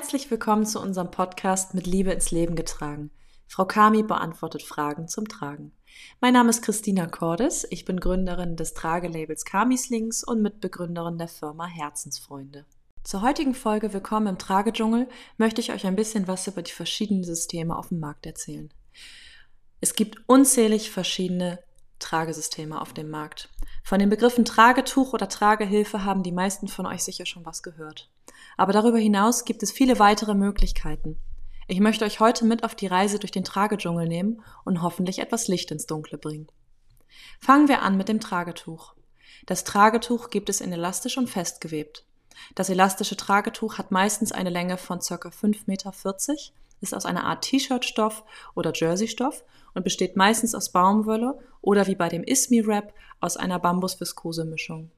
Herzlich willkommen zu unserem Podcast mit Liebe ins Leben getragen. Frau Kami beantwortet Fragen zum Tragen. Mein Name ist Christina Cordes. Ich bin Gründerin des Tragelabels Kamislings und Mitbegründerin der Firma Herzensfreunde. Zur heutigen Folge Willkommen im Tragedschungel möchte ich euch ein bisschen was über die verschiedenen Systeme auf dem Markt erzählen. Es gibt unzählig verschiedene Tragesysteme auf dem Markt. Von den Begriffen Tragetuch oder Tragehilfe haben die meisten von euch sicher schon was gehört. Aber darüber hinaus gibt es viele weitere Möglichkeiten. Ich möchte euch heute mit auf die Reise durch den Tragedschungel nehmen und hoffentlich etwas Licht ins Dunkle bringen. Fangen wir an mit dem Tragetuch. Das Tragetuch gibt es in elastisch und festgewebt. Das elastische Tragetuch hat meistens eine Länge von ca. 5,40 Meter, ist aus einer Art T-Shirt-Stoff oder Jersey-Stoff und besteht meistens aus Baumwolle oder wie bei dem Ismi-Wrap aus einer Bambus-Viskose-Mischung.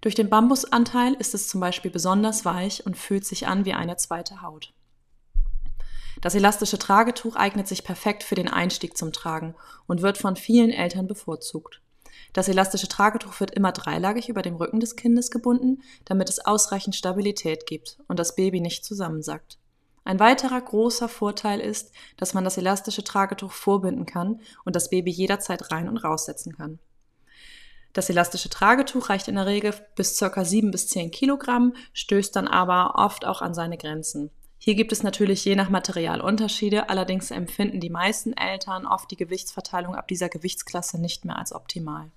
Durch den Bambusanteil ist es zum Beispiel besonders weich und fühlt sich an wie eine zweite Haut. Das elastische Tragetuch eignet sich perfekt für den Einstieg zum Tragen und wird von vielen Eltern bevorzugt. Das elastische Tragetuch wird immer dreilagig über dem Rücken des Kindes gebunden, damit es ausreichend Stabilität gibt und das Baby nicht zusammensackt. Ein weiterer großer Vorteil ist, dass man das elastische Tragetuch vorbinden kann und das Baby jederzeit rein und raussetzen kann. Das elastische Tragetuch reicht in der Regel bis ca. 7 bis 10 Kilogramm, stößt dann aber oft auch an seine Grenzen. Hier gibt es natürlich je nach Material Unterschiede, allerdings empfinden die meisten Eltern oft die Gewichtsverteilung ab dieser Gewichtsklasse nicht mehr als optimal.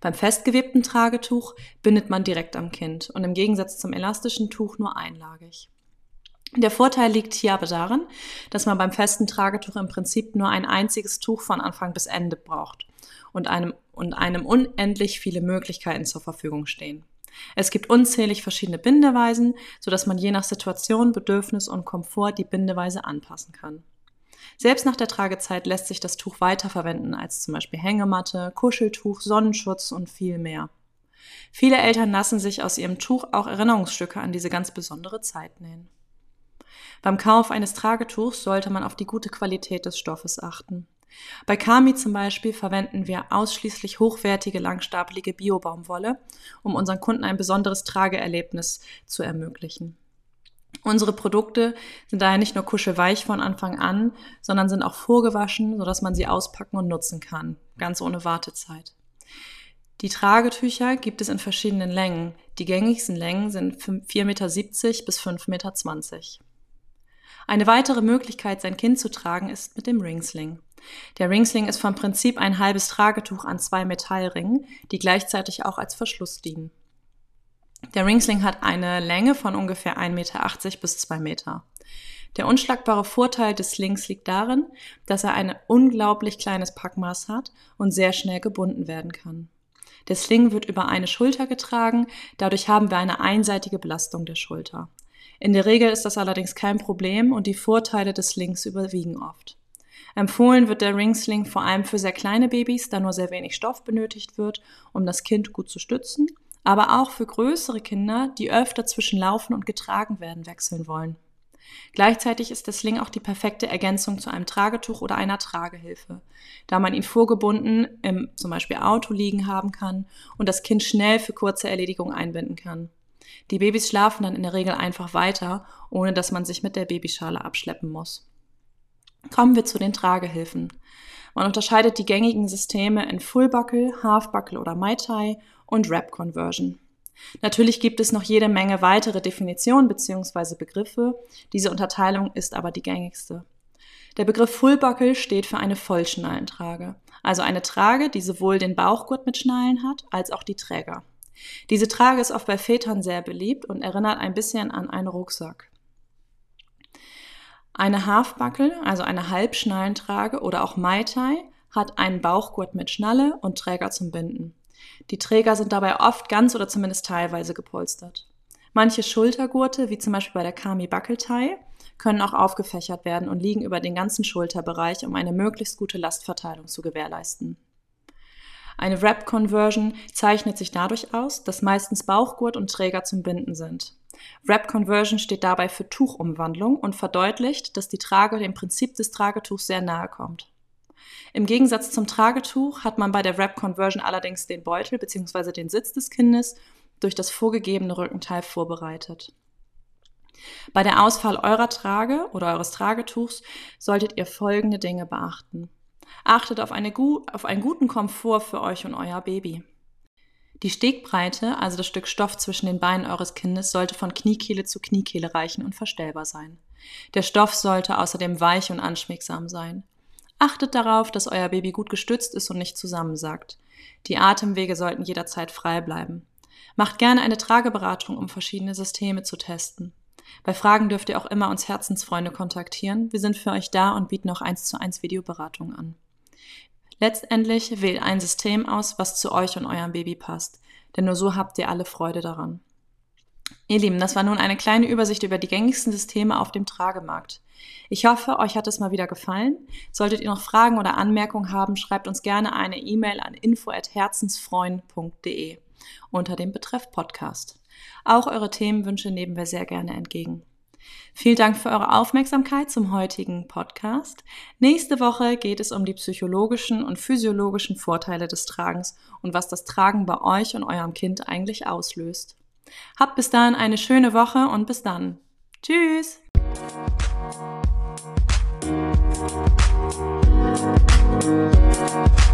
Beim festgewebten Tragetuch bindet man direkt am Kind und im Gegensatz zum elastischen Tuch nur einlagig. Der Vorteil liegt hier aber darin, dass man beim festen Tragetuch im Prinzip nur ein einziges Tuch von Anfang bis Ende braucht und einem, und einem unendlich viele Möglichkeiten zur Verfügung stehen. Es gibt unzählig verschiedene Bindeweisen, sodass man je nach Situation, Bedürfnis und Komfort die Bindeweise anpassen kann. Selbst nach der Tragezeit lässt sich das Tuch weiterverwenden als zum Beispiel Hängematte, Kuscheltuch, Sonnenschutz und viel mehr. Viele Eltern lassen sich aus ihrem Tuch auch Erinnerungsstücke an diese ganz besondere Zeit nähen. Beim Kauf eines Tragetuchs sollte man auf die gute Qualität des Stoffes achten. Bei Kami zum Beispiel verwenden wir ausschließlich hochwertige, langstapelige Biobaumwolle, um unseren Kunden ein besonderes Trageerlebnis zu ermöglichen. Unsere Produkte sind daher nicht nur kuschelweich von Anfang an, sondern sind auch vorgewaschen, sodass man sie auspacken und nutzen kann, ganz ohne Wartezeit. Die Tragetücher gibt es in verschiedenen Längen. Die gängigsten Längen sind 4,70 Meter bis 5,20 Meter. Eine weitere Möglichkeit, sein Kind zu tragen, ist mit dem Ringsling. Der Ringsling ist vom Prinzip ein halbes Tragetuch an zwei Metallringen, die gleichzeitig auch als Verschluss dienen. Der Ringsling hat eine Länge von ungefähr 1,80 Meter bis 2 Meter. Der unschlagbare Vorteil des Slings liegt darin, dass er ein unglaublich kleines Packmaß hat und sehr schnell gebunden werden kann. Der Sling wird über eine Schulter getragen, dadurch haben wir eine einseitige Belastung der Schulter. In der Regel ist das allerdings kein Problem und die Vorteile des Slings überwiegen oft. Empfohlen wird der Ringsling vor allem für sehr kleine Babys, da nur sehr wenig Stoff benötigt wird, um das Kind gut zu stützen, aber auch für größere Kinder, die öfter zwischen Laufen und getragen werden wechseln wollen. Gleichzeitig ist der Sling auch die perfekte Ergänzung zu einem Tragetuch oder einer Tragehilfe, da man ihn vorgebunden im zum Beispiel Auto liegen haben kann und das Kind schnell für kurze Erledigung einbinden kann. Die Babys schlafen dann in der Regel einfach weiter, ohne dass man sich mit der Babyschale abschleppen muss. Kommen wir zu den Tragehilfen. Man unterscheidet die gängigen Systeme in Full Buckle, Half Buckle oder Mai Tai und Wrap Conversion. Natürlich gibt es noch jede Menge weitere Definitionen bzw. Begriffe. Diese Unterteilung ist aber die gängigste. Der Begriff Full Buckle steht für eine Vollschnallentrage, also eine Trage, die sowohl den Bauchgurt mit Schnallen hat, als auch die Träger. Diese Trage ist oft bei Vätern sehr beliebt und erinnert ein bisschen an einen Rucksack. Eine Halfbuckle, also eine Halbschnallentrage oder auch Mai Tai, hat einen Bauchgurt mit Schnalle und Träger zum Binden. Die Träger sind dabei oft ganz oder zumindest teilweise gepolstert. Manche Schultergurte, wie zum Beispiel bei der Kami Buckeltai, können auch aufgefächert werden und liegen über den ganzen Schulterbereich, um eine möglichst gute Lastverteilung zu gewährleisten. Eine Wrap-Conversion zeichnet sich dadurch aus, dass meistens Bauchgurt und Träger zum Binden sind. Wrap-Conversion steht dabei für Tuchumwandlung und verdeutlicht, dass die Trage dem Prinzip des Tragetuchs sehr nahe kommt. Im Gegensatz zum Tragetuch hat man bei der Wrap-Conversion allerdings den Beutel bzw. den Sitz des Kindes durch das vorgegebene Rückenteil vorbereitet. Bei der Auswahl eurer Trage oder eures Tragetuchs solltet ihr folgende Dinge beachten. Achtet auf, eine, auf einen guten Komfort für euch und euer Baby. Die Stegbreite, also das Stück Stoff zwischen den Beinen eures Kindes, sollte von Kniekehle zu Kniekehle reichen und verstellbar sein. Der Stoff sollte außerdem weich und anschmiegsam sein. Achtet darauf, dass euer Baby gut gestützt ist und nicht zusammensackt. Die Atemwege sollten jederzeit frei bleiben. Macht gerne eine Trageberatung, um verschiedene Systeme zu testen. Bei Fragen dürft ihr auch immer uns Herzensfreunde kontaktieren. Wir sind für euch da und bieten auch eins zu eins Videoberatungen an. Letztendlich wählt ein System aus, was zu euch und eurem Baby passt, denn nur so habt ihr alle Freude daran. Ihr Lieben, das war nun eine kleine Übersicht über die gängigsten Systeme auf dem Tragemarkt. Ich hoffe, euch hat es mal wieder gefallen. Solltet ihr noch Fragen oder Anmerkungen haben, schreibt uns gerne eine E-Mail an info@herzensfreuen.de unter dem Betreff Podcast. Auch eure Themenwünsche nehmen wir sehr gerne entgegen. Vielen Dank für eure Aufmerksamkeit zum heutigen Podcast. Nächste Woche geht es um die psychologischen und physiologischen Vorteile des Tragens und was das Tragen bei euch und eurem Kind eigentlich auslöst. Habt bis dahin eine schöne Woche und bis dann. Tschüss! Thank you.